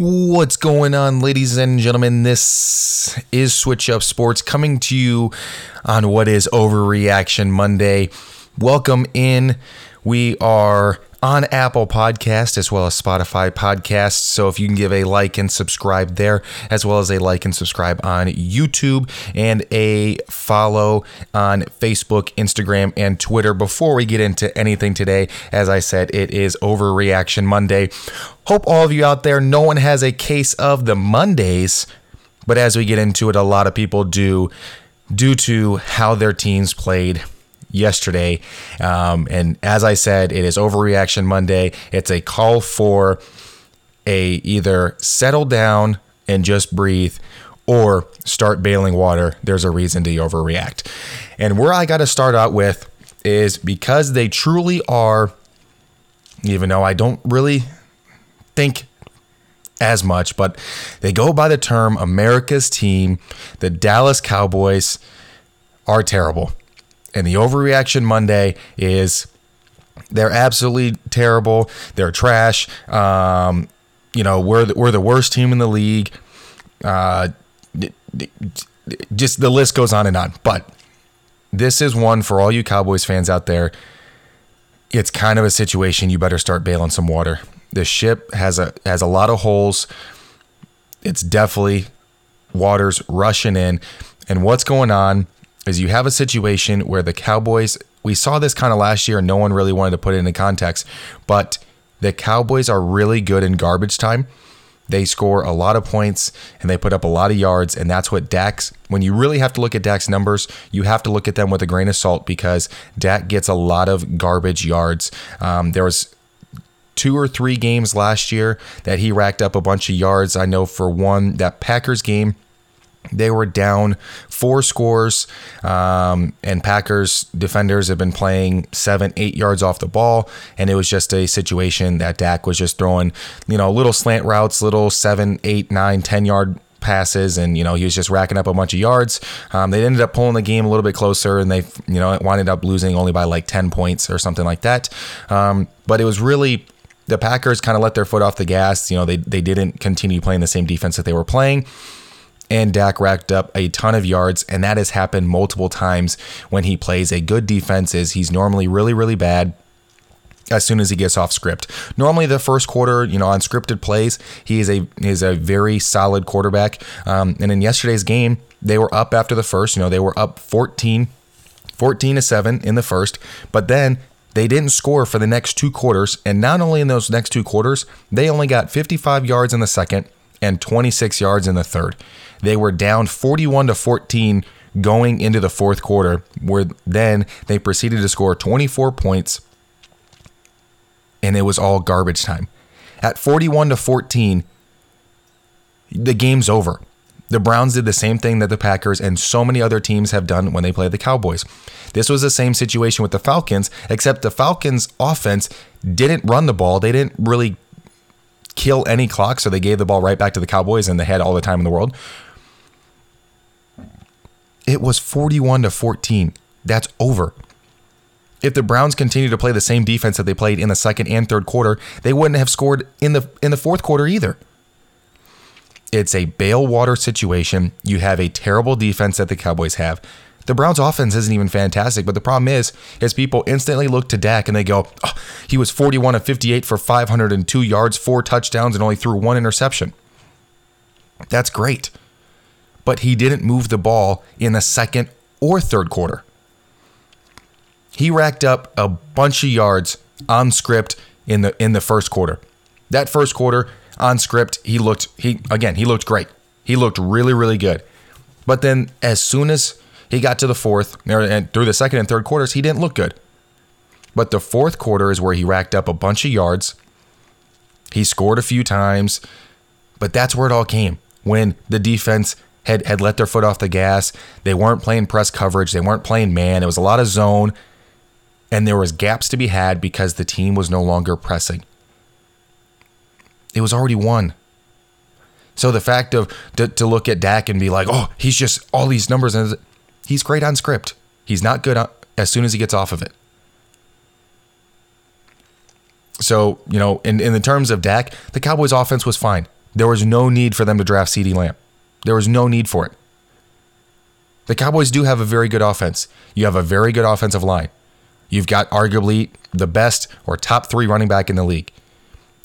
What's going on, ladies and gentlemen? This is Switch Up Sports coming to you on what is Overreaction Monday. Welcome in. We are on Apple Podcast as well as Spotify Podcasts. So if you can give a like and subscribe there, as well as a like and subscribe on YouTube and a follow on Facebook, Instagram, and Twitter. Before we get into anything today, as I said, it is Overreaction Monday. Hope all of you out there, no one has a case of the Mondays, but as we get into it, a lot of people do due to how their teams played yesterday. Um, and as I said, it is Overreaction Monday. It's a call for a either settle down and just breathe or start bailing water. There's a reason to overreact. And where I got to start out with is because they truly are, even though I don't really think as much, but they go by the term America's team. The Dallas Cowboys are terrible. And the overreaction Monday is they're absolutely terrible. They're trash. Um, you know, we're the, we're the worst team in the league. Uh, just the list goes on and on. But this is one for all you Cowboys fans out there. It's kind of a situation you better start bailing some water. The ship has a has a lot of holes. It's definitely water's rushing in. And what's going on is you have a situation where the Cowboys, we saw this kind of last year and no one really wanted to put it into context, but the Cowboys are really good in garbage time. They score a lot of points and they put up a lot of yards. And that's what Dak's, when you really have to look at Dak's numbers, you have to look at them with a grain of salt because Dak gets a lot of garbage yards. Um, there was two or three games last year that he racked up a bunch of yards. I know for one, that Packers game, they were down four scores, um, and Packers defenders have been playing seven, eight yards off the ball, and it was just a situation that Dak was just throwing, you know, little slant routes, little seven, eight, nine, ten yard passes and you know he was just racking up a bunch of yards. Um, they ended up pulling the game a little bit closer and they you know wound up losing only by like 10 points or something like that. Um, but it was really the packers kind of let their foot off the gas you know they, they didn't continue playing the same defense that they were playing and Dak racked up a ton of yards, and that has happened multiple times when he plays a good defense. Is he's normally really really bad as soon as he gets off script. Normally, the first quarter, you know, on scripted plays, he is a is a very solid quarterback. Um, and in yesterday's game, they were up after the first. You know, they were up 14, 14 to seven in the first, but then they didn't score for the next two quarters. And not only in those next two quarters, they only got 55 yards in the second and 26 yards in the third. They were down 41 to 14 going into the fourth quarter, where then they proceeded to score 24 points, and it was all garbage time. At 41 to 14, the game's over. The Browns did the same thing that the Packers and so many other teams have done when they play the Cowboys. This was the same situation with the Falcons, except the Falcons' offense didn't run the ball. They didn't really kill any clock, so they gave the ball right back to the Cowboys and they had all the time in the world. It was 41 to 14. That's over. If the Browns continue to play the same defense that they played in the second and third quarter, they wouldn't have scored in the in the fourth quarter either. It's a bail water situation. You have a terrible defense that the Cowboys have. The Browns offense isn't even fantastic, but the problem is, is people instantly look to Dak and they go, oh, he was 41 of 58 for 502 yards, four touchdowns, and only threw one interception. That's great but he didn't move the ball in the second or third quarter. He racked up a bunch of yards on script in the in the first quarter. That first quarter on script, he looked he again, he looked great. He looked really really good. But then as soon as he got to the fourth and through the second and third quarters, he didn't look good. But the fourth quarter is where he racked up a bunch of yards. He scored a few times, but that's where it all came when the defense had, had let their foot off the gas. They weren't playing press coverage. They weren't playing man. It was a lot of zone. And there was gaps to be had because the team was no longer pressing. It was already won. So the fact of to, to look at Dak and be like, oh, he's just all these numbers and he's great on script. He's not good as soon as he gets off of it. So, you know, in, in the terms of Dak, the Cowboys offense was fine. There was no need for them to draft CeeDee Lamb. There was no need for it. The Cowboys do have a very good offense. You have a very good offensive line. You've got arguably the best or top three running back in the league.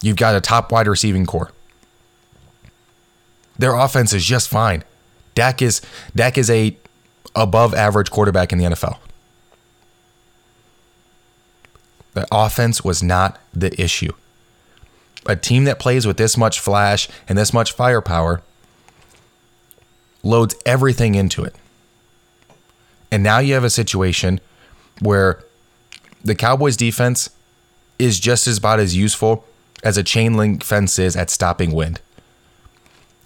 You've got a top wide receiving corps. Their offense is just fine. Dak is Dak is a above average quarterback in the NFL. The offense was not the issue. A team that plays with this much flash and this much firepower loads everything into it. And now you have a situation where the Cowboys defense is just as about as useful as a chain link fence is at stopping wind.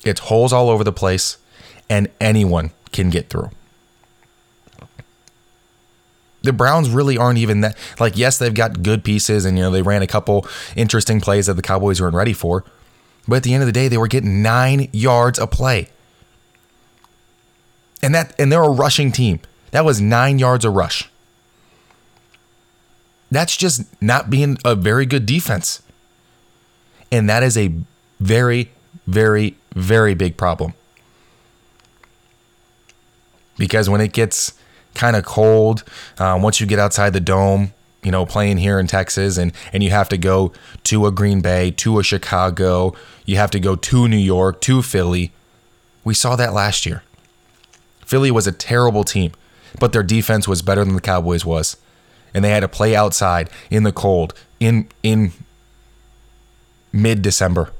It's holes all over the place, and anyone can get through. The Browns really aren't even that like yes, they've got good pieces and you know they ran a couple interesting plays that the Cowboys weren't ready for. But at the end of the day, they were getting 9 yards a play. And that and they're a rushing team. That was 9 yards a rush. That's just not being a very good defense. And that is a very, very, very big problem. Because when it gets kind of cold, um, once you get outside the dome, you know, playing here in Texas and, and you have to go to a Green Bay, to a Chicago, you have to go to New York, to Philly. We saw that last year. Philly was a terrible team, but their defense was better than the Cowboys was and they had to play outside in the cold in in mid December.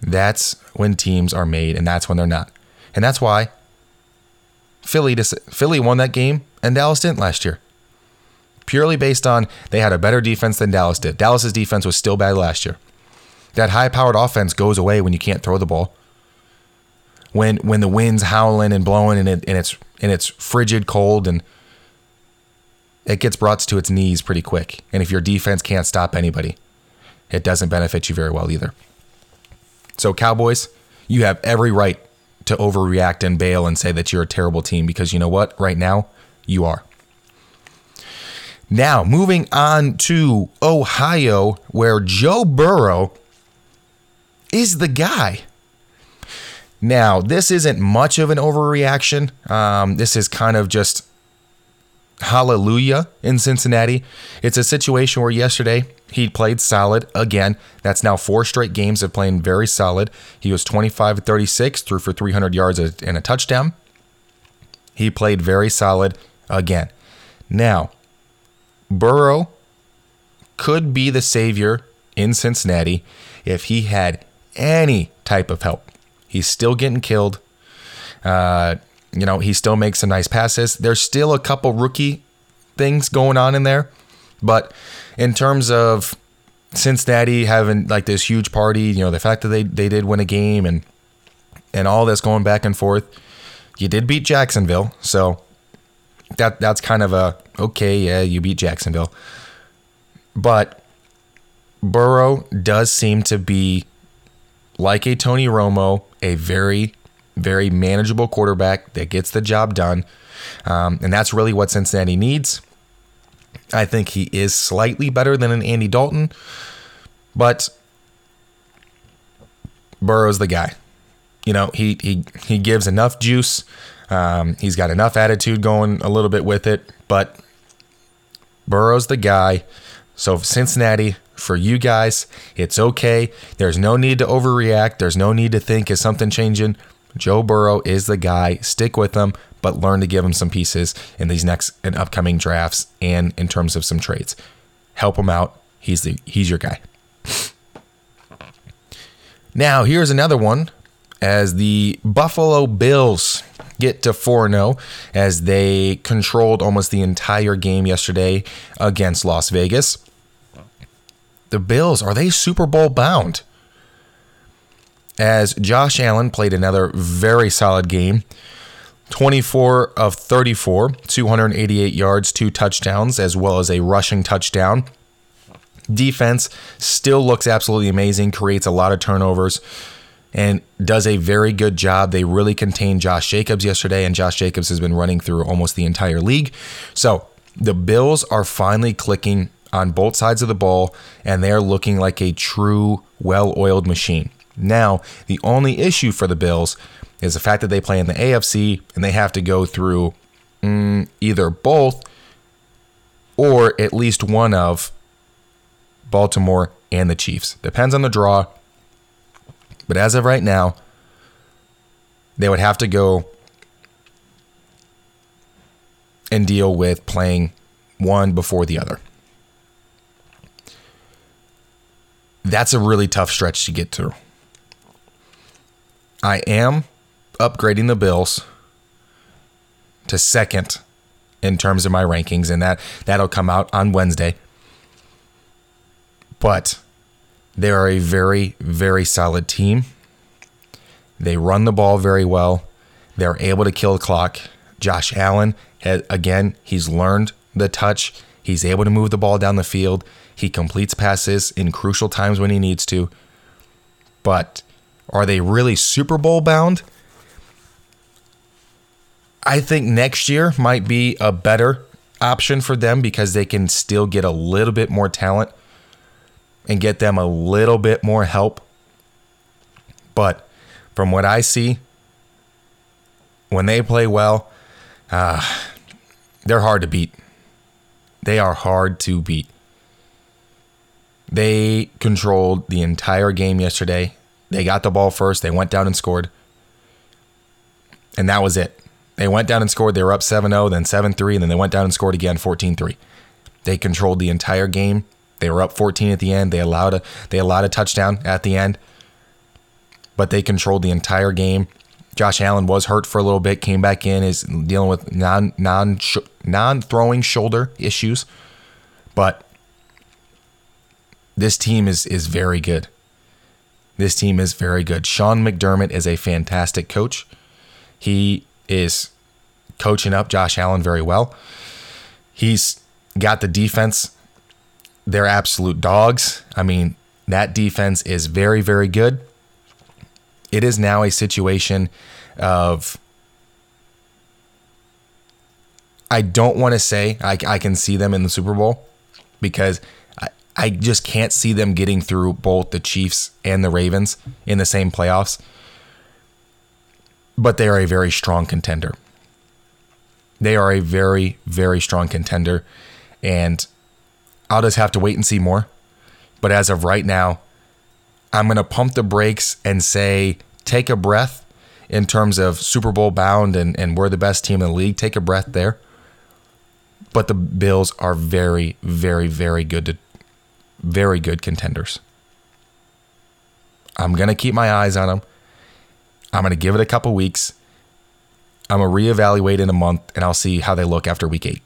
That's when teams are made, and that's when they're not, and that's why Philly Philly won that game and Dallas didn't last year. Purely based on they had a better defense than Dallas did. Dallas's defense was still bad last year. That high-powered offense goes away when you can't throw the ball. When when the wind's howling and blowing and it and it's and it's frigid cold and it gets brought to its knees pretty quick. And if your defense can't stop anybody, it doesn't benefit you very well either. So, Cowboys, you have every right to overreact and bail and say that you're a terrible team because you know what? Right now, you are. Now, moving on to Ohio, where Joe Burrow is the guy. Now, this isn't much of an overreaction. Um, this is kind of just hallelujah in Cincinnati. It's a situation where yesterday he played solid again. That's now four straight games of playing very solid. He was 25 36, threw for 300 yards and a touchdown. He played very solid again. Now, Burrow could be the savior in Cincinnati if he had any type of help. He's still getting killed. Uh, you know, he still makes some nice passes. There's still a couple rookie things going on in there, but in terms of Cincinnati having like this huge party, you know, the fact that they they did win a game and and all this going back and forth, you did beat Jacksonville, so that that's kind of a okay, yeah, you beat Jacksonville. But Burrow does seem to be like a Tony Romo, a very very manageable quarterback that gets the job done. Um, and that's really what Cincinnati needs. I think he is slightly better than an Andy Dalton, but Burrow's the guy. You know, he he he gives enough juice. Um, he's got enough attitude going a little bit with it, but Burrow's the guy. So Cincinnati, for you guys, it's okay. There's no need to overreact. There's no need to think is something changing. Joe Burrow is the guy. Stick with him, but learn to give him some pieces in these next and upcoming drafts and in terms of some trades. Help him out. He's the he's your guy. Now, here's another one as the Buffalo Bills get to 4 0 as they controlled almost the entire game yesterday against Las Vegas. The Bills, are they Super Bowl bound? As Josh Allen played another very solid game. 24 of 34, 288 yards, two touchdowns, as well as a rushing touchdown. Defense still looks absolutely amazing, creates a lot of turnovers, and does a very good job. They really contained Josh Jacobs yesterday, and Josh Jacobs has been running through almost the entire league. So the Bills are finally clicking on both sides of the ball, and they're looking like a true, well oiled machine. Now, the only issue for the Bills is the fact that they play in the AFC and they have to go through mm, either both or at least one of Baltimore and the Chiefs. Depends on the draw. But as of right now, they would have to go and deal with playing one before the other. That's a really tough stretch to get through. I am upgrading the Bills to second in terms of my rankings, and that that'll come out on Wednesday. But they are a very, very solid team. They run the ball very well. They're able to kill the clock. Josh Allen, again, he's learned the touch. He's able to move the ball down the field. He completes passes in crucial times when he needs to. But are they really Super Bowl bound? I think next year might be a better option for them because they can still get a little bit more talent and get them a little bit more help. But from what I see, when they play well, uh, they're hard to beat. They are hard to beat. They controlled the entire game yesterday. They got the ball first. They went down and scored. And that was it. They went down and scored. They were up 7 0, then 7 3, and then they went down and scored again 14 3. They controlled the entire game. They were up 14 at the end. They allowed a they allowed a touchdown at the end. But they controlled the entire game. Josh Allen was hurt for a little bit, came back in, is dealing with non non non throwing shoulder issues. But this team is is very good. This team is very good. Sean McDermott is a fantastic coach. He is coaching up Josh Allen very well. He's got the defense. They're absolute dogs. I mean, that defense is very, very good. It is now a situation of I don't want to say I, I can see them in the Super Bowl because I, just can't see them getting through both the Chiefs and the Ravens in the same playoffs but they are a very strong contender. They are a very, very strong contender. And I'll just have to wait and see more. But as of right now, I'm going to pump the brakes and say, take a breath in terms of Super Bowl bound and, and we're the best team in the league. Take a breath there. But the Bills are very, very, very good to very good contenders. I'm going to keep my eyes on them. I'm going to give it a couple weeks. I'm going to reevaluate in a month and I'll see how they look after week eight.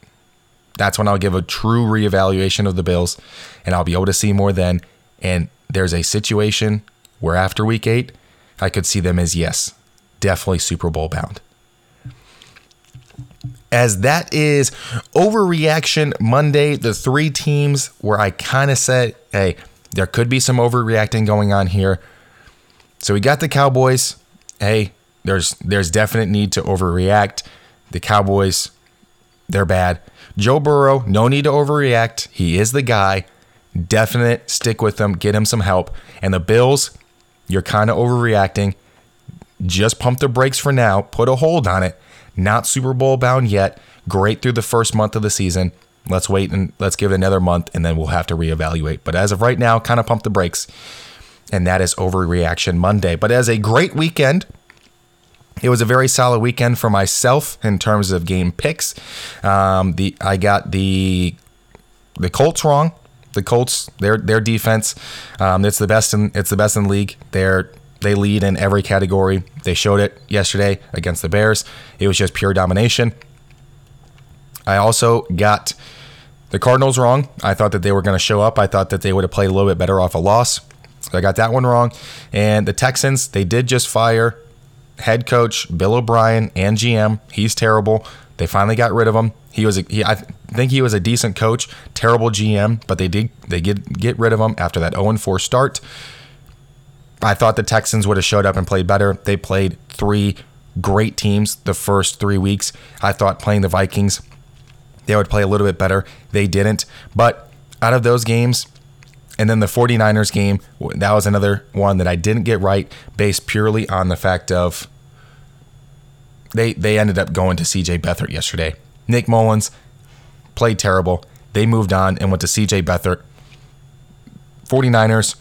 That's when I'll give a true reevaluation of the Bills and I'll be able to see more then. And there's a situation where after week eight, I could see them as yes, definitely Super Bowl bound. As that is overreaction Monday, the three teams where I kind of said, hey, there could be some overreacting going on here. So we got the Cowboys, hey, there's there's definite need to overreact. The Cowboys, they're bad. Joe Burrow, no need to overreact. He is the guy. Definite stick with him, get him some help. And the Bills, you're kind of overreacting. Just pump the brakes for now. Put a hold on it. Not Super Bowl bound yet. Great through the first month of the season. Let's wait and let's give it another month and then we'll have to reevaluate. But as of right now, kind of pump the brakes and that is Overreaction Monday. But as a great weekend, it was a very solid weekend for myself in terms of game picks. Um, the I got the the Colts wrong. The Colts, their their defense, um, it's the best in it's the best in the league. They're they lead in every category. They showed it yesterday against the Bears. It was just pure domination. I also got the Cardinals wrong. I thought that they were going to show up. I thought that they would have played a little bit better off a loss. So I got that one wrong. And the Texans, they did just fire head coach Bill O'Brien and GM. He's terrible. They finally got rid of him. He was a, he, I think he was a decent coach, terrible GM, but they did they get get rid of him after that 0 4 start. I thought the Texans would have showed up and played better. They played three great teams the first three weeks. I thought playing the Vikings, they would play a little bit better. They didn't. But out of those games, and then the 49ers game, that was another one that I didn't get right based purely on the fact of they they ended up going to CJ Beathard yesterday. Nick Mullens played terrible. They moved on and went to CJ Beathard. 49ers,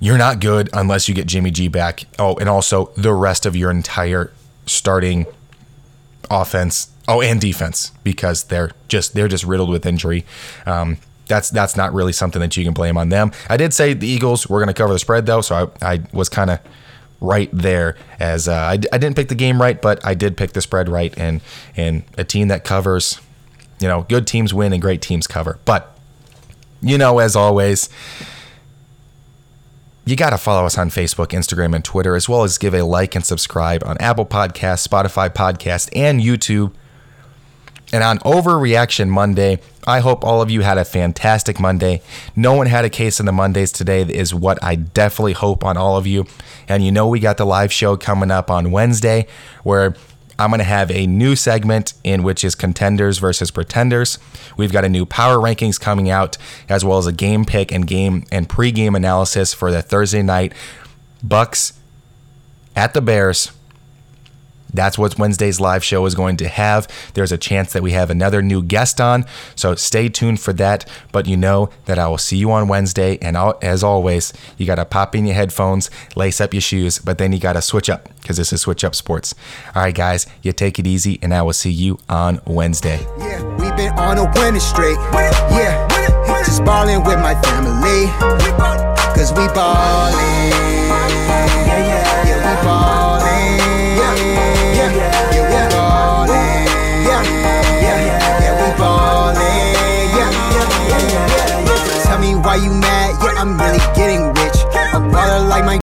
you're not good unless you get Jimmy G back. Oh, and also the rest of your entire starting offense. Oh, and defense because they're just they're just riddled with injury. Um, that's that's not really something that you can blame on them. I did say the Eagles were going to cover the spread though, so I, I was kind of right there as uh, I, I didn't pick the game right, but I did pick the spread right and and a team that covers, you know, good teams win and great teams cover. But you know, as always, you got to follow us on Facebook, Instagram, and Twitter, as well as give a like and subscribe on Apple Podcasts, Spotify Podcast, and YouTube. And on Overreaction Monday, I hope all of you had a fantastic Monday. No one had a case in the Mondays today, is what I definitely hope on all of you. And you know, we got the live show coming up on Wednesday where I'm going to have a new segment in which is contenders versus pretenders. We've got a new power rankings coming out, as well as a game pick and game and pregame analysis for the Thursday night Bucks at the Bears. That's what Wednesday's live show is going to have. There's a chance that we have another new guest on, so stay tuned for that. But you know that I will see you on Wednesday. And as always, you got to pop in your headphones, lace up your shoes, but then you got to switch up because this is Switch Up Sports. All right, guys, you take it easy, and I will see you on Wednesday. Yeah, we've been on a winning streak. Yeah, just balling with my family. Cause we ballin'. Yeah, yeah, yeah, we ballin'. Why you mad? Yeah, I'm really getting rich. A baller like my